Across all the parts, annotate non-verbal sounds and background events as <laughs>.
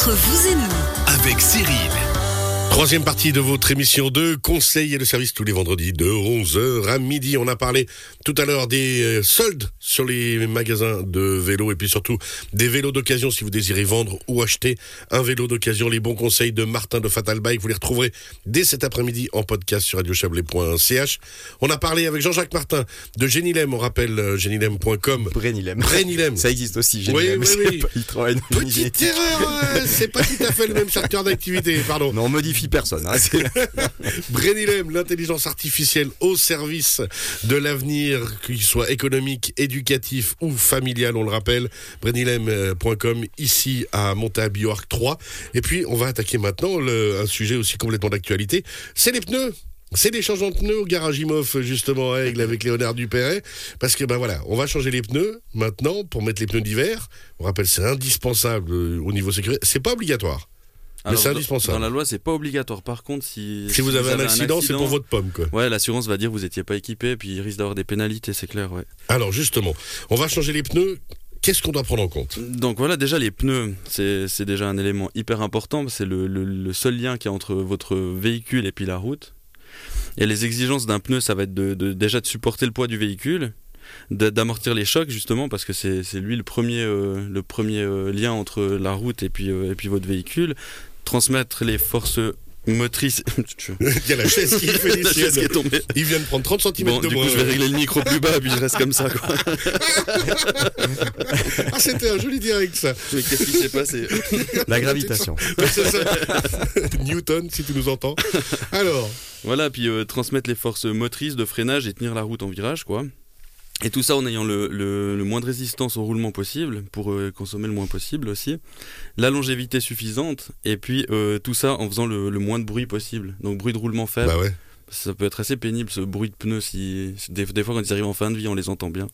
Entre vous et nous, avec Cyril. Troisième partie de votre émission de conseils et de services tous les vendredis de 11h à midi. On a parlé tout à l'heure des euh, soldes sur les magasins de vélos et puis surtout des vélos d'occasion si vous désirez vendre ou acheter un vélo d'occasion. Les bons conseils de Martin de Fatal Bike, vous les retrouverez dès cet après-midi en podcast sur radiochablais.ch. On a parlé avec Jean-Jacques Martin de Genilem, on rappelle euh, genilem.com. Brenilem. Brenilem. Ça existe aussi, Oui, Genilem. oui, oui. pas- <laughs> Il Petite erreur, euh, c'est pas tout à fait le même secteur d'activité, pardon. Non, on modifie personne. hein, <laughs> l'intelligence artificielle au service de l'avenir, qu'il soit économique, éducatif ou familial, on le rappelle. Brenilem.com, ici à Montabiorc 3. Et puis, on va attaquer maintenant un sujet aussi complètement d'actualité. C'est les pneus. C'est des changements de pneus au garage Imoff, justement, Aigle, avec Léonard Dupéret. Parce que, ben voilà, on va changer les pneus maintenant pour mettre les pneus d'hiver. On rappelle, c'est indispensable euh, au niveau sécurité. C'est pas obligatoire. Mais c'est dans- indispensable. Dans la loi, c'est pas obligatoire. Par contre, si, Si vous avez un accident, c'est pour votre pomme, quoi. Ouais, l'assurance va dire que vous étiez pas équipé, puis il risque d'avoir des pénalités, c'est clair, ouais. Alors justement, on va changer les pneus. Qu'est-ce qu'on doit prendre en compte? Donc voilà, déjà les pneus, c'est déjà un élément hyper important. C'est le, le- le seul lien qu'il y a entre votre véhicule et puis la route. Et les exigences d'un pneu, ça va être de, de- déjà de supporter le poids du véhicule, d'amortir les chocs justement, parce que c'est c'est lui le premier, euh, le premier euh, lien entre la route et puis, euh, et puis votre véhicule. Transmettre les forces motrices. <laughs> Il y a la chaise qui fait les <laughs> La chaise qui est siennes. tombée. Il vient de prendre 30 cm Bon, de du moins. coup, je vais régler le micro plus bas, puis je reste comme ça. Quoi. Ah, c'était un joli direct, ça. Mais qu'est-ce qui s'est passé La gravitation. <laughs> Ça. Newton, si tu nous entends. Alors, Voilà, puis euh, transmettre les forces motrices de freinage et tenir la route en virage, quoi. Et tout ça en ayant le, le- le moins de résistance au roulement possible, pour euh, consommer le moins possible aussi. La longévité suffisante, et puis euh, tout ça en faisant le, le moins de bruit possible. Donc bruit de roulement faible. bah ouais. Ça peut être assez pénible ce bruit de pneus si des, des fois quand ils arrivent en fin de vie on les entend bien.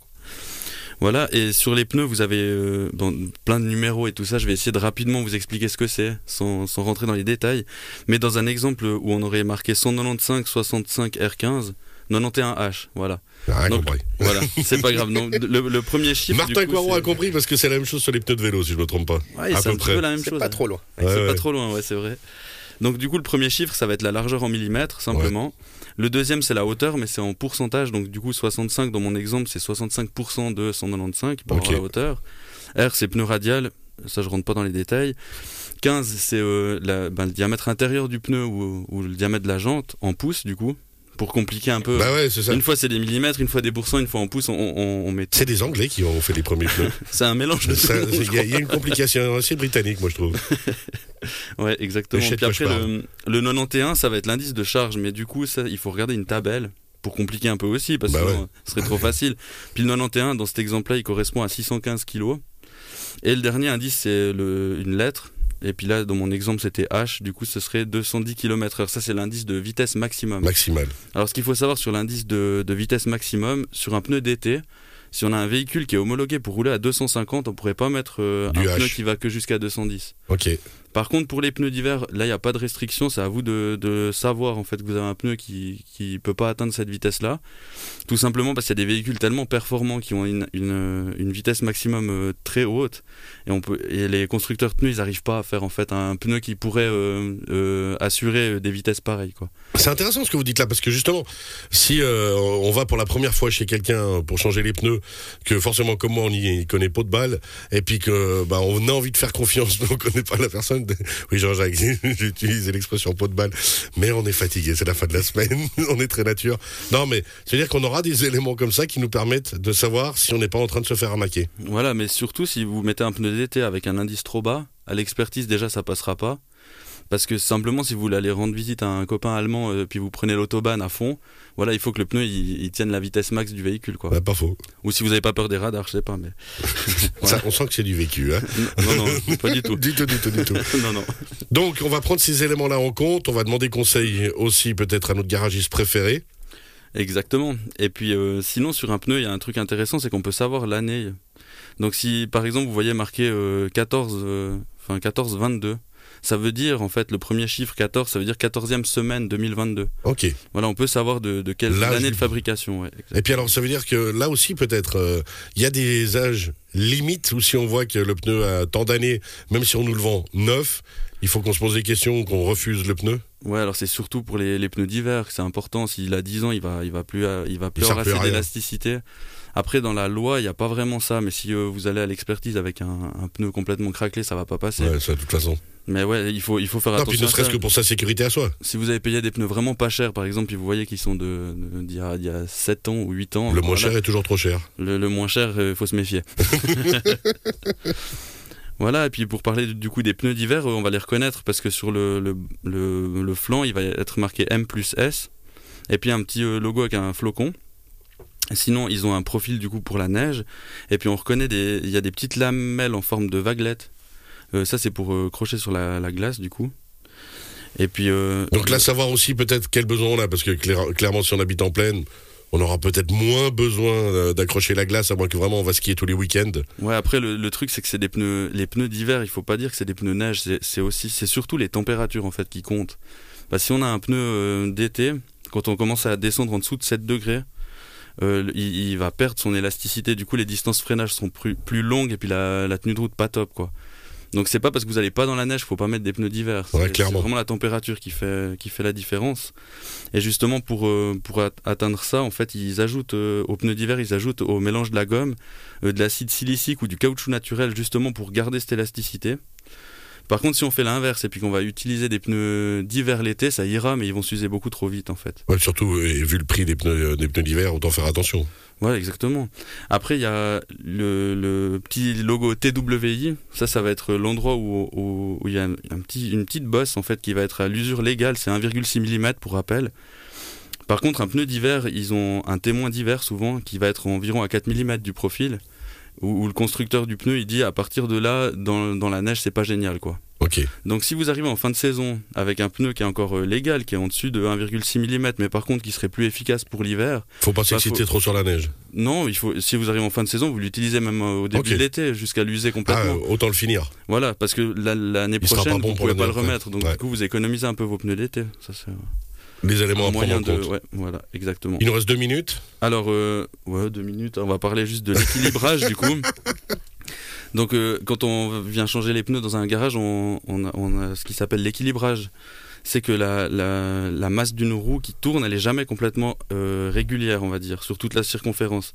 Voilà et sur les pneus vous avez euh, bon, plein de numéros et tout ça. Je vais essayer de rapidement vous expliquer ce que c'est sans, sans rentrer dans les détails. Mais dans un exemple où on aurait marqué 195 65 R15 91H voilà. Ah, rien Donc, compris. Voilà c'est pas grave. Donc, le, le premier chiffre. Martin du coup, Coiron c'est- a compris parce que c'est la même chose sur les pneus de vélo, si je me trompe pas. Ouais, c'est peu un peu la même C'est chose. pas hein. trop loin. Ouais, c'est ouais. pas trop loin, ouais, c'est vrai. Donc du coup, le premier chiffre, ça va être la largeur en millimètres, simplement. Le deuxième, c'est la hauteur, mais c'est en pourcentage. Donc du coup, 65, dans mon exemple, c'est 65% de 195 par rapport Ok. à la hauteur. R, c'est pneu radial. Ça, je rentre pas dans les détails. 15, c'est euh, ben, le diamètre intérieur du pneu ou, ou le diamètre de la jante en pouces, du coup, pour compliquer un peu. Bah ouais, c'est ça. Une fois c'est des millimètres, une fois des pourcents, une fois en pouces, on, on, on met. C'est des Anglais qui ont fait les premiers pneus. <laughs> C'est un mélange de. Ça, Il y, a- il y a une complication assez britannique, moi, je trouve. <laughs> Ouais, exactement. Puis après, le, le 91, ça va être l'indice de charge, mais du coup, ça, il faut regarder une tabelle pour compliquer un peu aussi, parce que Bah sinon, ouais. ce serait trop facile. Puis le 91, dans cet exemple-là, il correspond à 615 kilos. Et le dernier indice, c'est le- une lettre. Et puis là, dans mon exemple, c'était H. Du coup, ce serait 210 km/h. Ça, c'est l'indice de vitesse maximum. Maximal. Alors, ce qu'il faut savoir sur l'indice de, de vitesse maximum, sur un pneu d'été, si on a un véhicule qui est homologué pour rouler à 250, on pourrait pas mettre euh, un pneu qui va que jusqu'à 210. Ok. Par contre, pour les pneus d'hiver, là, il n'y a pas de restriction. C'est à vous de, savoir en fait que vous avez un pneu qui ne peut pas atteindre cette vitesse-là. Tout simplement parce qu'il y a des véhicules tellement performants qui ont une, vitesse maximum euh, très haute. Et, les constructeurs de pneus, ils n'arrivent pas à faire en fait un pneu qui pourrait euh, euh, assurer des vitesses pareilles. C'est intéressant ce que vous dites là, parce que justement, si on va pour la première fois chez quelqu'un pour changer les pneus, que forcément comme moi on y connaît pas de balle, et puis que bah, a envie de faire confiance, <laughs> mais on connaît pas la personne. <laughs> Oui Jean-Jacques, <laughs> j'ai utilisé l'expression pot de balle, mais on est fatigué, c'est la fin de la semaine, <laughs> on est très nature. Non mais c'est-à-dire qu'on aura des éléments comme ça qui nous permettent de savoir si on n'est pas en train de se faire arnaquer. Voilà, mais surtout si vous mettez un pneu d'été avec un indice trop bas, à l'expertise déjà ça passera pas. Parce que simplement si vous voulez aller rendre visite à un copain allemand euh, puis vous prenez l'autobahn à fond, voilà il faut que le pneu il, il tienne la vitesse max du véhicule quoi. Bah, pas faux. Ou si vous n'avez pas peur des radars, je sais pas mais. <laughs> Ça, on sent que c'est du vécu. Hein. Non non, pas <laughs> du tout. du tout, du tout, du <laughs> tout. non non. Donc, on va prendre ces éléments-là en compte. On va demander conseil aussi peut-être à notre garagiste préféré. Exactement. Et puis euh, sinon sur un pneu, il y a un truc intéressant, c'est qu'on peut savoir l'année. Donc si par exemple vous voyez marqué euh, 14 euh, enfin 14 22, ça veut dire en fait le premier chiffre 14, ça veut dire 14e semaine 2022. Ok. Voilà, on peut savoir de, de quelle L'âge année de fabrication. ouais. Et puis alors, ça veut dire que là aussi, peut-être, euh, il y a des âges limite ou si on voit que le pneu a tant d'années, même si on nous le vend neuf, il faut qu'on se pose des questions, qu'on refuse le pneu? Ouais, alors c'est surtout pour les, les pneus d'hiver que c'est important. S'il a 10 ans, il va, il va plus, euh, il va plus Il avoir assez d'élasticité. Après, dans la loi, il n'y a pas vraiment ça. Mais si euh, vous allez à l'expertise avec un, un pneu complètement craquelé, ça va pas passer. Ouais, ça de toute façon. Mais ouais, il faut, il faut faire Non, puis attention. ne à serait-ce que pour sa sécurité à soi. Si vous avez payé des pneus vraiment pas chers, par exemple, puis vous voyez qu'ils sont de, d'il y, a, y a 7 ans ou 8 ans. Le moins cher est toujours trop cher. Le, le moins cher, il faut se méfier. <laughs> voilà, et puis pour parler du- coup des pneus d'hiver, euh, on va les reconnaître parce que sur le, le, le- le flanc, il va être marqué M plus S, et puis un petit euh, logo avec un flocon. Sinon, ils ont un profil du coup pour la neige, et puis on reconnaît des, il y a des petites lamelles en forme de vaguelettes. Euh, ça, c'est pour euh, crocher sur la, la glace du coup. Et puis. euh, Donc là, savoir aussi peut-être quel besoin on a, parce que clair- clairement, si on habite en plaine, on aura peut-être moins besoin d'accrocher la glace, à moins que vraiment on va skier tous les week-ends. Ouais, après le, le truc c'est que c'est des pneus, les pneus d'hiver, il faut pas dire que c'est des pneus neige, c'est- c'est aussi, c'est surtout les températures en fait qui comptent. Bah, si on a un pneu euh, d'été, quand on commence à descendre en dessous de 7 degrés, euh, il, il va perdre son élasticité. Du coup, les distances freinage sont plus, plus longues et puis la, la tenue de route pas top quoi. Donc c'est pas parce que vous allez pas dans la neige, faut pas mettre des pneus d'hiver. Ouais, C'est- vraiment la température qui fait qui fait la différence. Et justement pour euh, pour atteindre ça, en fait, ils ajoutent euh, aux pneus d'hiver, ils ajoutent au mélange de la gomme euh, de l'acide silicique ou du caoutchouc naturel justement pour garder cette élasticité. Par contre, si on fait l'inverse et puis qu'on va utiliser des pneus d'hiver l'été, ça ira, mais ils vont s'user beaucoup trop vite en fait. Ouais, surtout, euh, et vu le prix des pneus, euh, des pneus d'hiver, autant faire attention. Ouais, exactement. Après, il y a le, le petit logo TWI. Ça, ça va être l'endroit où, où, où il y a un, un petit, une petite bosse en fait qui va être à l'usure légale. C'est 1,6 mm pour rappel. Par contre, un pneu d'hiver, ils ont un témoin d'hiver souvent qui va être environ à 4 mm du profil. Où, où le constructeur du pneu il dit à partir de là, dans, dans la neige, c'est pas génial quoi. Ok. Donc si vous arrivez en fin de saison avec un pneu qui est encore euh, légal, qui est en dessus de 1,6 mm, mais par contre qui serait plus efficace pour l'hiver, Faut pas s'exciter faut- trop sur la neige. non, il faut. Si vous arrivez en fin de saison, vous l'utilisez même euh, au début de l'été jusqu'à l'user Ah, complètement. euh, autant le finir. Voilà, parce que la- l'année prochaine, pas bon vous pouvez pas le remettre. Donc Ouais. du coup, vous économisez un peu vos pneus d'été. Ça c'est Les éléments à prendre de. Ouais, voilà, exactement. Il nous reste deux minutes. Alors, euh, ouais, deux minutes. On va parler juste de l'équilibrage du coup. Donc, euh, quand on vient changer les pneus dans un garage, on, on a, on a ce qui s'appelle l'équilibrage. C'est que la, la, la masse d'une roue qui tourne, elle est jamais complètement euh, régulière, on va dire, sur toute la circonférence.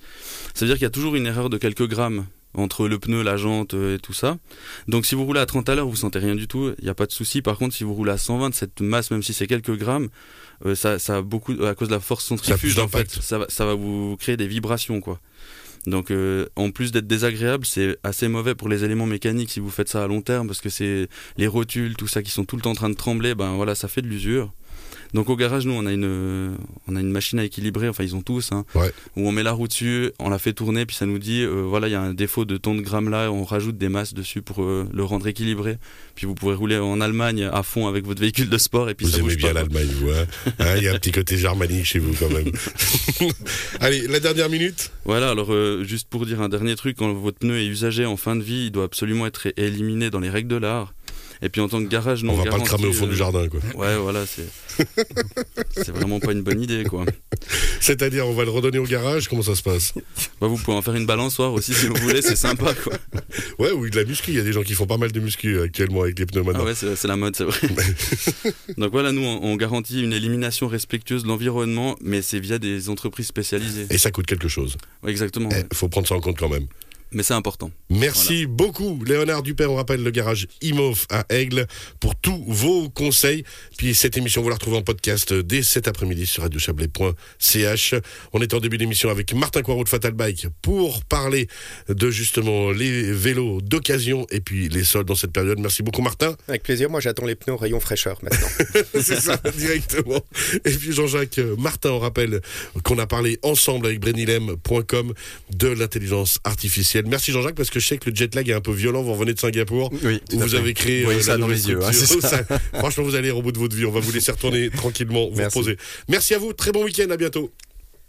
Ça veut dire qu'il y a toujours une erreur de quelques grammes entre le pneu, la jante euh, et tout ça. Donc si vous roulez à 30 à l'heure, vous sentez rien du tout, il n'y a pas de souci. Par contre, si vous roulez à 120, cette masse, même si c'est quelques grammes, euh, ça, ça a beaucoup, à cause de la force centrifuge, en fait, d'impact. ça va, ça va vous créer des vibrations, quoi. Donc, euh, en plus d'être désagréable, c'est assez mauvais pour les éléments mécaniques si vous faites ça à long terme, parce que c'est les rotules, tout ça qui sont tout le temps en train de trembler, ben voilà, ça fait de l'usure. Donc au garage, nous, on a une, euh, on a une machine à équilibrer, enfin ils ont tous, hein, Ouais. où on met la roue dessus, on la fait tourner, puis ça nous dit, euh, voilà, il y a un défaut de tant de grammes là, on rajoute des masses dessus pour euh, le rendre équilibré. Puis vous pourrez rouler en Allemagne à fond avec votre véhicule de sport, et puis Vous ça aimez bouge bien l'Allemagne, vous. hein <laughs> Hein, Il y a un petit côté germanique chez vous, quand même. <laughs> Allez, la dernière minute. Voilà, alors euh, juste pour dire un dernier truc, quand votre pneu est usagé en fin de vie, il doit absolument être éliminé dans les règles de l'art. Et puis en tant que garage, non On va pas le cramer au fond du jardin, quoi. Ouais, voilà, c'est <laughs> c'est vraiment pas une bonne idée, quoi. C'est-à-dire, on va le redonner au garage. Comment ça se passe? Bah, vous pouvez en faire une balançoire aussi si vous voulez, c'est sympa, quoi. <laughs> Ouais, oui, de la muscu. Il y a des gens qui font pas mal de muscu euh, actuellement avec les pneus Ah ouais, c'est la mode, c'est vrai. <laughs> Donc voilà, nous, on, on garantit une élimination respectueuse de l'environnement, mais c'est via des entreprises spécialisées. Et ça coûte quelque chose. Ouais, exactement. Il ouais. faut prendre ça en compte quand même. Mais c'est important. Merci beaucoup, Léonard Dupère. On rappelle le garage Imof à Aigle pour tous vos conseils. Puis cette émission, vous la retrouvez en podcast dès cet après-midi sur radiochablais.ch. On est en début d'émission avec Martin Coirot de Fatal Bike pour parler de justement les vélos d'occasion et puis les soldes dans cette période. Merci beaucoup, Martin. Avec plaisir, moi j'attends les pneus au rayon fraîcheur maintenant. <laughs> C'est ça, directement. Et puis Jean-Jacques euh, Martin, on rappelle qu'on a parlé ensemble avec brenilem.com de l'intelligence artificielle. Merci Jean-Jacques, parce que je sais que le jet lag est un peu violent. Vous revenez de Singapour, Oui, où vous avez créé voyez euh, ça dans les yeux, hein. Ça, <laughs> Franchement, vous allez au bout de votre vie. On va vous laisser retourner <laughs> tranquillement, vous Merci. reposer. Merci à vous. Très bon week-end. À bientôt.